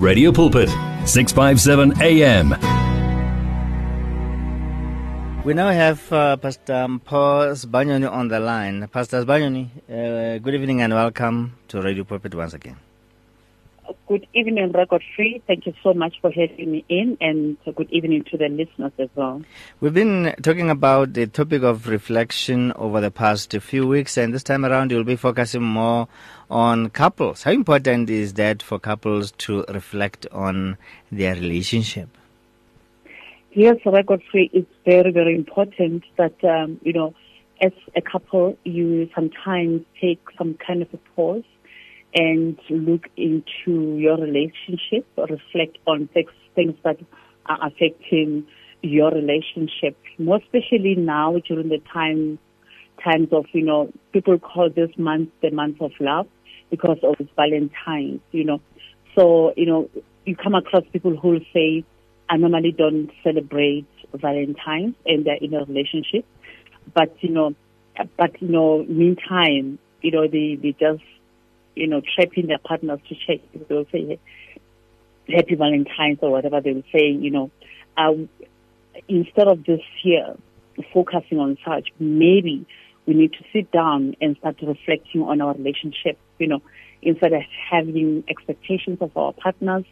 Radio Pulpit, 657 AM. We now have uh, Pastor um, Paul Sibanyoni on the line. Pastor Sibanyoni, uh, good evening and welcome to Radio Pulpit once again. Good evening, Record Free. Thank you so much for having me in, and good evening to the listeners as well. We've been talking about the topic of reflection over the past few weeks, and this time around you'll be focusing more on couples. How important is that for couples to reflect on their relationship? Yes, Godfrey is very, very important that, um, you know, as a couple, you sometimes take some kind of a pause and look into your relationship, or reflect on things that are affecting your relationship, more especially now during the time times of, you know, people call this month the month of love because of Valentine's, you know. So, you know, you come across people who will say, I normally don't celebrate Valentine's and they're in a relationship. But, you know, but, you know, meantime, you know, they, they just you know, trapping their partners to check. They'll say happy Valentine's or whatever they will say, you know. Um, instead of this here focusing on such, maybe we need to sit down and start reflecting on our relationship, you know, instead of having expectations of our partners.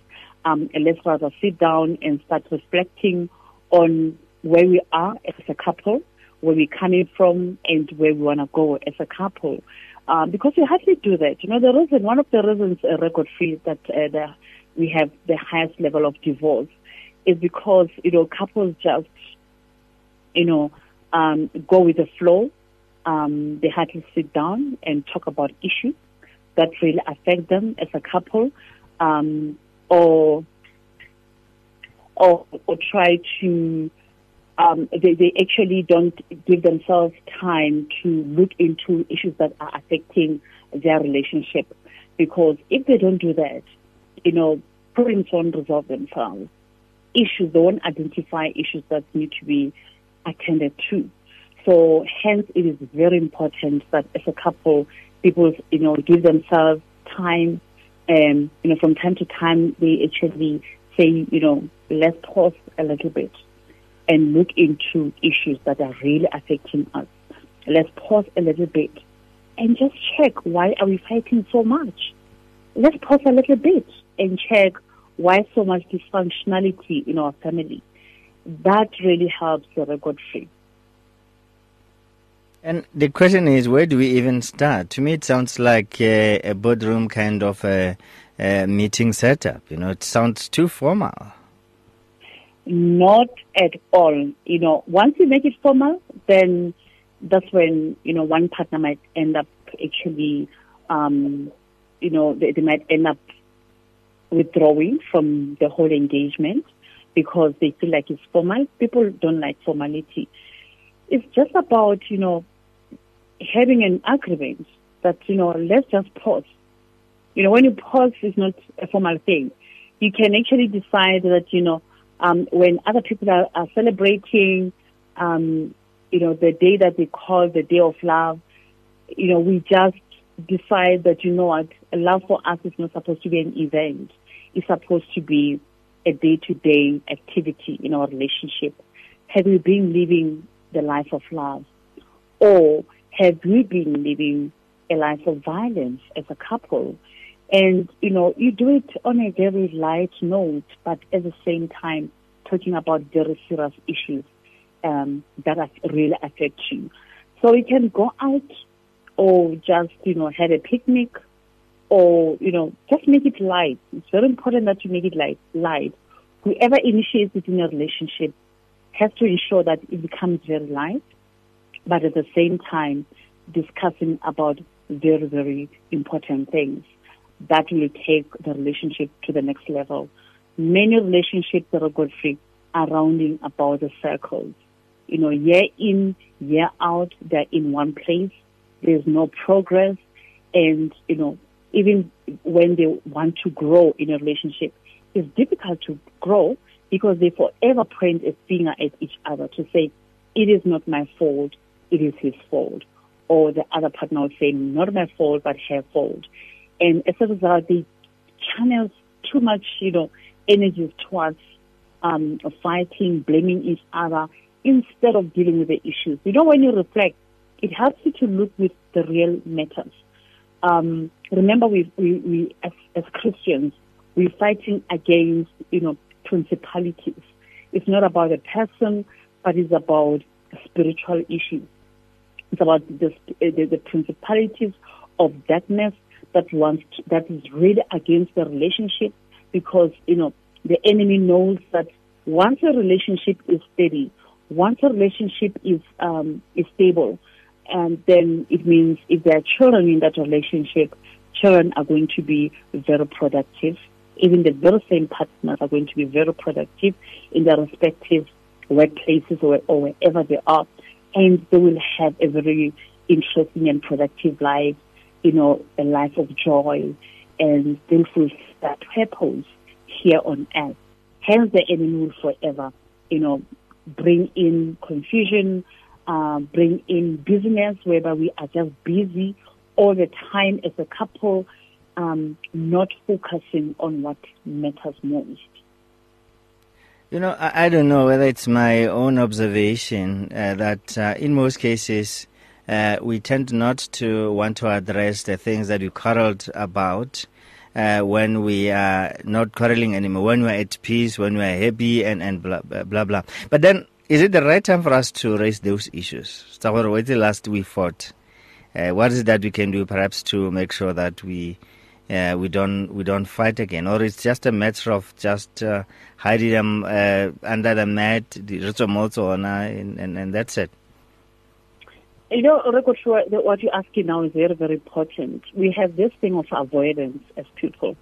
Um, let's rather sit down and start reflecting on where we are as a couple, where we're coming from, and where we want to go as a couple um, because have to do that. You know, the reason, one of the reasons uh, Godfrey that uh, the, we have the highest level of divorce is because, you know, couples just, you know, um, go with the flow. Um, they hardly sit down and talk about issues that really affect them as a couple, um, or, or, or try to um, they, they actually don't give themselves time to look into issues that are affecting their relationship. Because if they don't do that, you know, problems won't resolve themselves. Issues, they won't identify issues that need to be attended to. So hence it is very important that as a couple, people, you know, give themselves time and, you know, from time to time they actually say, you know, let's pause a little bit and look into issues that are really affecting us. Let's pause a little bit and just check why are we fighting so much. Let's pause a little bit and check why so much dysfunctionality in our family. That really helps the record free. And the question is, where do we even start? To me, it sounds like a, a boardroom kind of a, a meeting setup. You know, it sounds too formal. Not at all. You know, once you make it formal, then that's when, you know, one partner might end up actually, um, you know, they, they might end up withdrawing from the whole engagement because they feel like it's formal. People don't like formality. It's just about, you know, having an agreement that, you know, let's just pause. You know, when you pause, it's not a formal thing. You can actually decide that, you know, um, when other people are, are celebrating, um, you know, the day that they call the day of love, you know, we just decide that, you know what, love for us is not supposed to be an event. It's supposed to be a day-to-day activity in our relationship. Have we been living the life of love? Or have we been living a life of violence as a couple? And, you know, you do it on a very light note, but at the same time, talking about very serious issues um, that really affect you. So you can go out or just, you know, have a picnic or, you know, just make it light. It's very important that you make it light. light. Whoever initiates it in a relationship has to ensure that it becomes very light, but at the same time, discussing about very, very important things that will take the relationship to the next level. Many relationships that are Godfrey are rounding about the circles. You know, year in, year out, they're in one place. There's no progress. And, you know, even when they want to grow in a relationship, it's difficult to grow because they forever point a finger at each other to say, it is not my fault, it is his fault. Or the other partner will say, not my fault, but her fault. And as a result, they channel too much, you know, energy towards um, fighting, blaming each other, instead of dealing with the issues. You know, when you reflect, it helps you to look with the real matters. Um, remember, we, we, we as, as Christians, we're fighting against, you know, principalities. It's not about a person, but it's about spiritual issues. It's about the, the, the principalities of darkness that wants to, that is really against the relationship because you know the enemy knows that once a relationship is steady, once a relationship is um, is stable, and then it means if there are children in that relationship, children are going to be very productive. Even the very same partners are going to be very productive in their respective workplaces or, or wherever they are, and they will have a very interesting and productive life you know, a life of joy and they'll fulfill that purpose here on earth. Hence the enemy will forever, you know, bring in confusion, uh, bring in business whereby we are just busy all the time as a couple, um, not focusing on what matters most. You know, I, I, don't know whether it's my own observation uh, that uh, in most cases, uh, we tend not to want to address the things that we quarreled about. Uh, when we are not quarreling anymore, when we're at peace, when we're happy, and, and blah, blah, blah. But then, is it the right time for us to raise those issues? So, what the last we fought? Uh, what is it that we can do perhaps to make sure that we uh, we don't we don't fight again, or it's just a matter of just uh, hiding them uh, under the mat, the and, and, and that's it. You know, Record what you're asking now is very, very important. We have this thing of avoidance as people,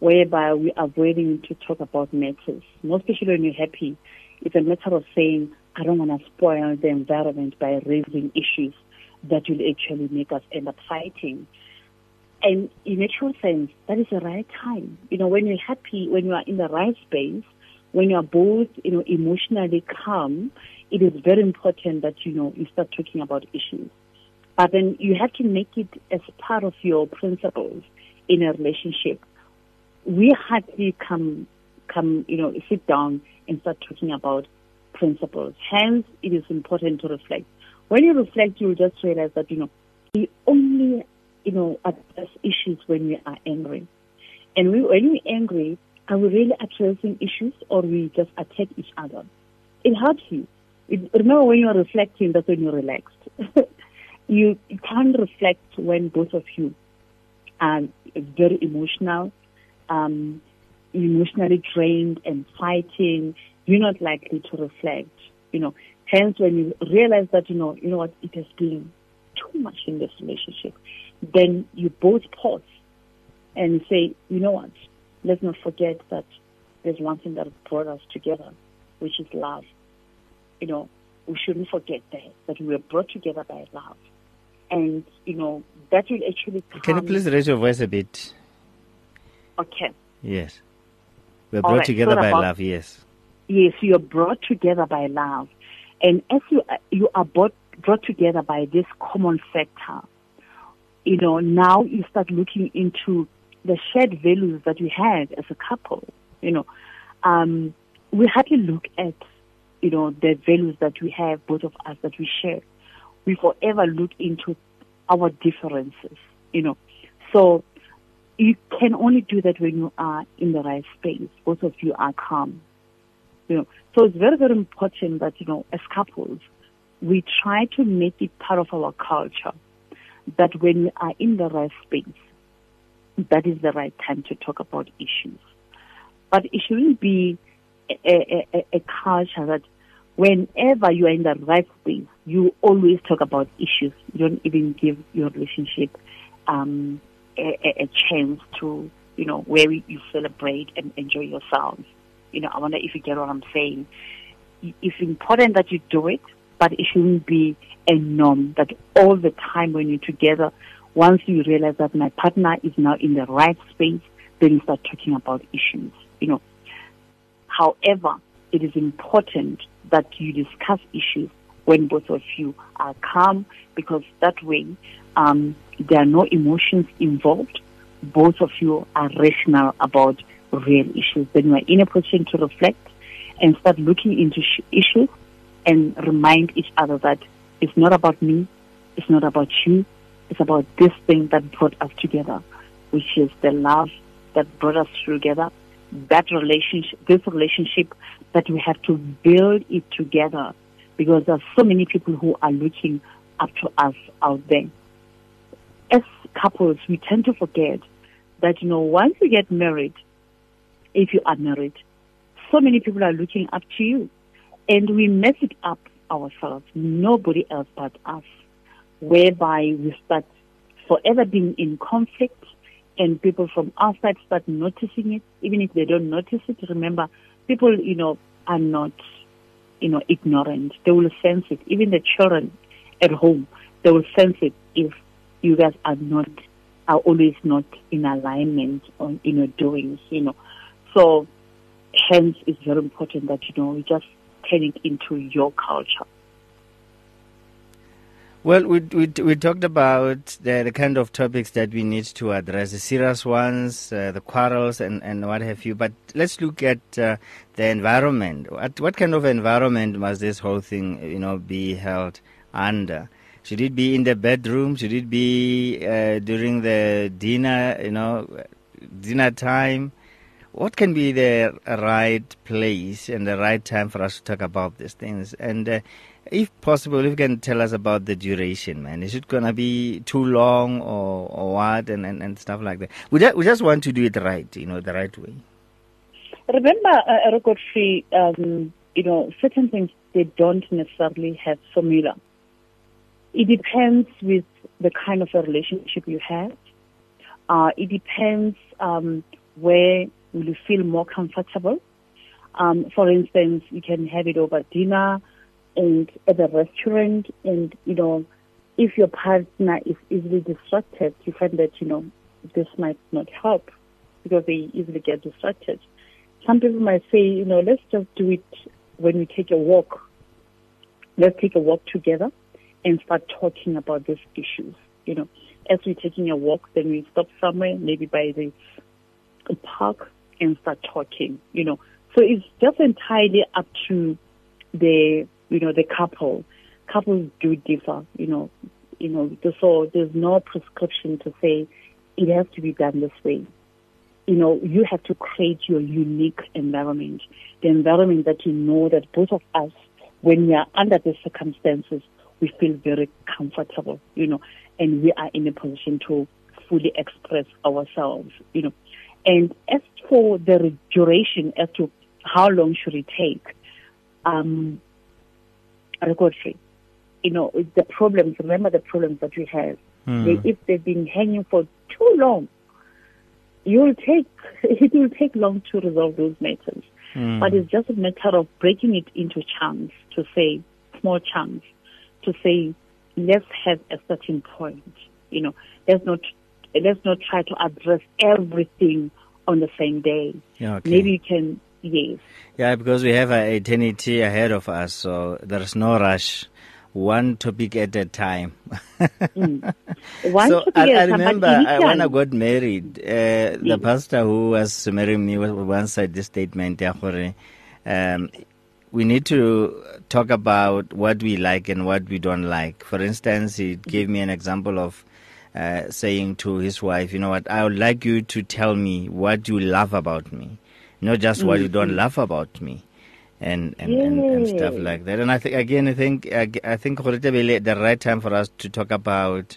whereby we're avoiding to talk about matters. Most especially when you're happy, it's a matter of saying, I don't want to spoil the environment by raising issues that will actually make us end up fighting. And in a true sense, that is the right time. You know, when you're happy, when you are in the right space, when you are both, you know, emotionally calm, it is very important that you know you start talking about issues. But then you have to make it as part of your principles in a relationship. We hardly come come you know sit down and start talking about principles. Hence, it is important to reflect. When you reflect, you'll just realize that you know we only you know address issues when we are angry, and we, when we're angry, are we really addressing issues or we just attack each other? It helps you remember when you're reflecting, that's when you're relaxed. you, you can't reflect when both of you are very emotional, um, emotionally drained and fighting. You're not likely to reflect. You know, hence when you realize that you know, you know what, it has been too much in this relationship, then you both pause and say, you know what, let's not forget that there's one thing that brought us together, which is love you know, we shouldn't forget that, that we were brought together by love. And, you know, that will actually come. Can you please raise your voice a bit? Okay. Yes. We're brought right, together so by about, love, yes. Yes, you are brought together by love. And as you, you are brought, brought together by this common factor, you know, now you start looking into the shared values that we had as a couple. You know, um, we hardly look at you know, the values that we have, both of us, that we share. We forever look into our differences, you know. So you can only do that when you are in the right space. Both of you are calm, you know. So it's very, very important that, you know, as couples, we try to make it part of our culture that when we are in the right space, that is the right time to talk about issues. But it shouldn't be a, a, a culture that whenever you are in the right space, you always talk about issues. You don't even give your relationship um, a, a, chance to, you know, where you celebrate and enjoy yourselves. You know, I wonder if you get what I'm saying. It's important that you do it, but it shouldn't be a norm that all the time when you're together, once you realize that my partner is now in the right space, then you start talking about issues. You know, However, it is important that you discuss issues when both of you are calm because that way um, there are no emotions involved. Both of you are rational about real issues, then we're in a position to reflect and start looking into issues and remind each other that it's not about me, it's not about you, it's about this thing that brought us together, which is the love that brought us together, that relationship, this relationship that we have to build it together because there are so many people who are looking up to us out there. As couples, we tend to forget that, you know, once you get married, if you are married, so many people are looking up to you. And we mess it up ourselves, nobody else but us, whereby we start forever being in conflict and people from outside start noticing it, even if they don't notice it. Remember, people, you know, are not, you know, ignorant. They will sense it. Even the children at home, they will sense it if you guys are not, are always not in alignment on, in your doings, you know. So, hence, it's very important that, you know, you just turn it into your culture. Well, we, we, we talked about the, the kind of topics that we need to address, the serious ones, uh, the quarrels, and, and what have you. But let's look at uh, the environment. What, what kind of environment must this whole thing, you know, be held under? Should it be in the bedroom? Should it be uh, during the dinner, you know, dinner time? What can be the right place and the right time for us to talk about these things? And uh, if possible, if you can tell us about the duration, man. Is it to be too long or, or what and, and, and stuff like that? We just, we just want to do it right, you know, the right way. Remember, uh, Eric Godfrey, um, you know, certain things, they don't necessarily have formula. It depends with the kind of a relationship you have. Uh, it depends um, where will you feel more comfortable. Um, for instance, you can have it over dinner and at the restaurant and you know if your partner is easily distracted you find that you know this might not help because they easily get distracted. Some people might say you know let's just do it when we take a walk. Let's take a walk together and start talking about these issues. You know as we're taking a walk then we stop somewhere maybe by the park and start talking you know. So it's just entirely up to the you know, the couple. Couples do differ, you know, you know, so there's no prescription to say it has to be done this way. You know, you have to create your unique environment, the environment that you know that both of us, when we are under the circumstances, we feel very comfortable, you know, and we are in a position to fully express ourselves, you know. And as for the duration, as to how long should it take, um, record. You know, the problems, remember the problems that we have. Mm. They, if they've been hanging for too long, you'll take, it will take long to resolve those matters. Mm. But it's just a matter of breaking it into chunks to say, small chunks, to say, let's have a certain point. You know, let's not, let's not try to address everything on the same day. Yeah, okay. Maybe you can Yes. Yeah, because we have an eternity ahead of us, so there's no rush. One topic at a time. mm. One so I, I remember I, when I got married, uh, yes. the pastor who was marrying me once said this statement, um, we need to talk about what we like and what we don't like. For instance, he gave me an example of uh, saying to his wife, you know what, I would like you to tell me what you love about me not just mm-hmm. you don't laugh about me. And and, and, and, stuff like that. And I think again, I think I think the right time for us to talk about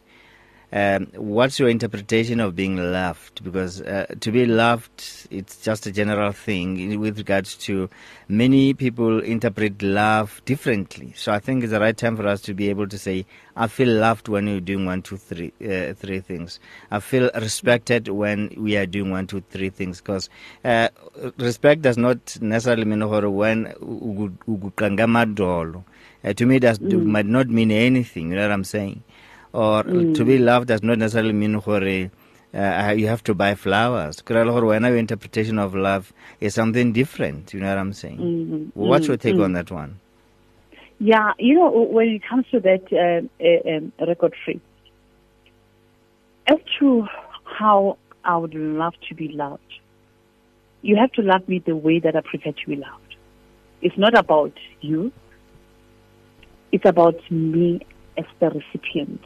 um, what's your interpretation of being loved? Because uh, to be loved, it's just a general thing with regards to many people interpret love differently. So I think it's the right time for us to be able to say, I feel loved when you're doing one, two, three, uh, three things. I feel respected when we are doing one, two, three things. Because uh, respect does not necessarily mean when uh, to me, that mm. might not mean anything. You know what I'm saying? Or mm. to be loved does not necessarily mean gore uh, you have to buy flowers. When our interpretation of love is something different, you know what I'm saying? Mm-hmm. What's your take mm-hmm. on that one? Yeah, you know, when it comes to that uh, uh, um, record free, as to how I would love to be loved, you have to love me the way that I prefer to be loved. It's not about you. It's about me as the recipient.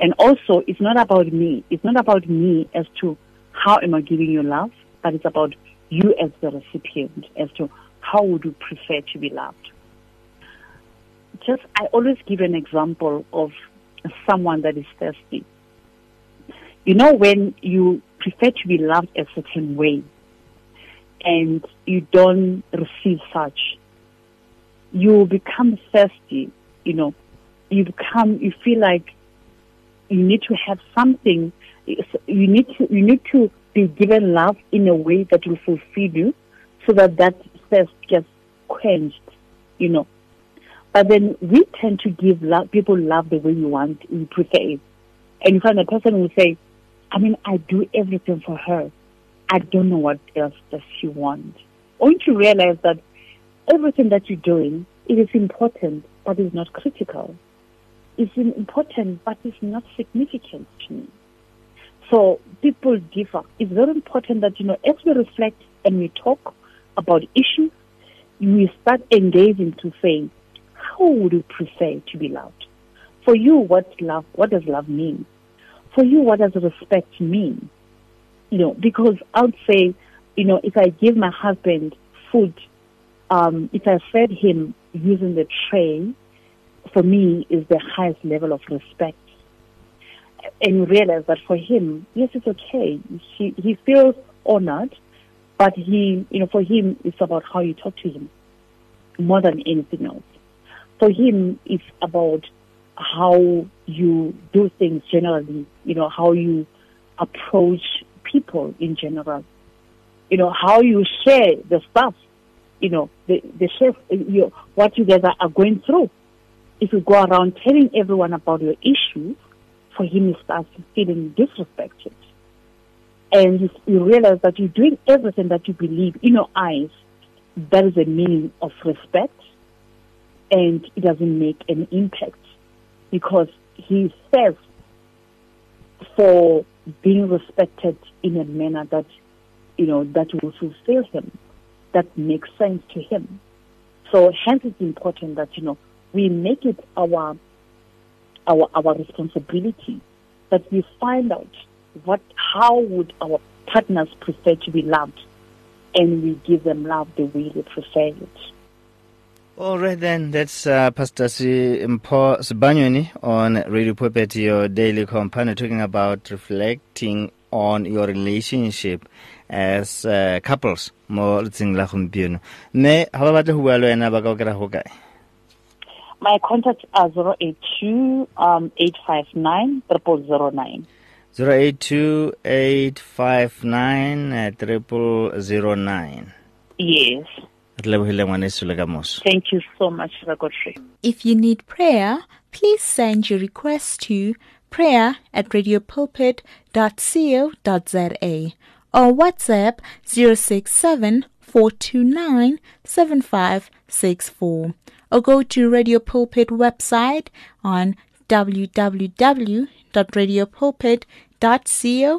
And also, it's not about me. It's not about me as to how am I giving you love, but it's about you as the recipient, as to how would you prefer to be loved. Just, I always give an example of someone that is thirsty. You know, when you prefer to be loved a certain way and you don't receive such, you become thirsty, you know, you become, you feel like you need to have something, you need to, you need to be given love in a way that will fulfill you so that that thirst gets quenched, you know. But then we tend to give love, people love the way we want, we prefer it. And you find a person will say, I mean, I do everything for her. I don't know what else does she want. Only to realize that everything that you're doing, it is important, but it's not critical. It's important, but it's not significant to me. So people differ. It's very important that, you know, as we reflect and we talk about issues, we start engaging to say, how would you prefer to be loved? For you, what love, what does love mean? For you, what does respect mean? You know, because I would say, you know, if I give my husband food, um, if I fed him using the tray, for me is the highest level of respect. And you realize that for him, yes, it's okay. He he feels honored, but he, you know, for him, it's about how you talk to him more than anything else. For him, it's about how you do things generally, you know, how you approach people in general, you know, how you share the stuff, you know, the, the share, you, what you guys are going through. If you go around telling everyone about your issues, for him, he starts feeling disrespected. And you, you realize that you're doing everything that you believe in your eyes, that is a meaning of respect, and it doesn't make an impact because he says for being respected in a manner that you know that will fulfill him, that makes sense to him. So hence it's important that you know we make it our our our responsibility that we find out what how would our partners prefer to be loved and we give them love the way they prefer it. All right, then. That's uh, Pastor Simpho Sibanyoni on Radio Pulpit, your daily companion, talking about reflecting on your relationship as uh, couples mo letsing la gompieno mme ga ba My contact are 082 um, 859 0009. 082 859 0009 Yes. re lebogile ngwaneso le ka moso Thank you so much, Sir Godfrey. If you need prayer, please send your request to prayer at radiopulpit.co.za or WhatsApp 067 429 7564 or go to Radio Pulpit website on www.radiopulpit.co.za.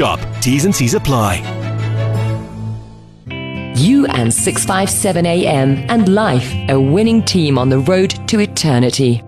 shop. T's and C's apply. You and 657 AM and life, a winning team on the road to eternity.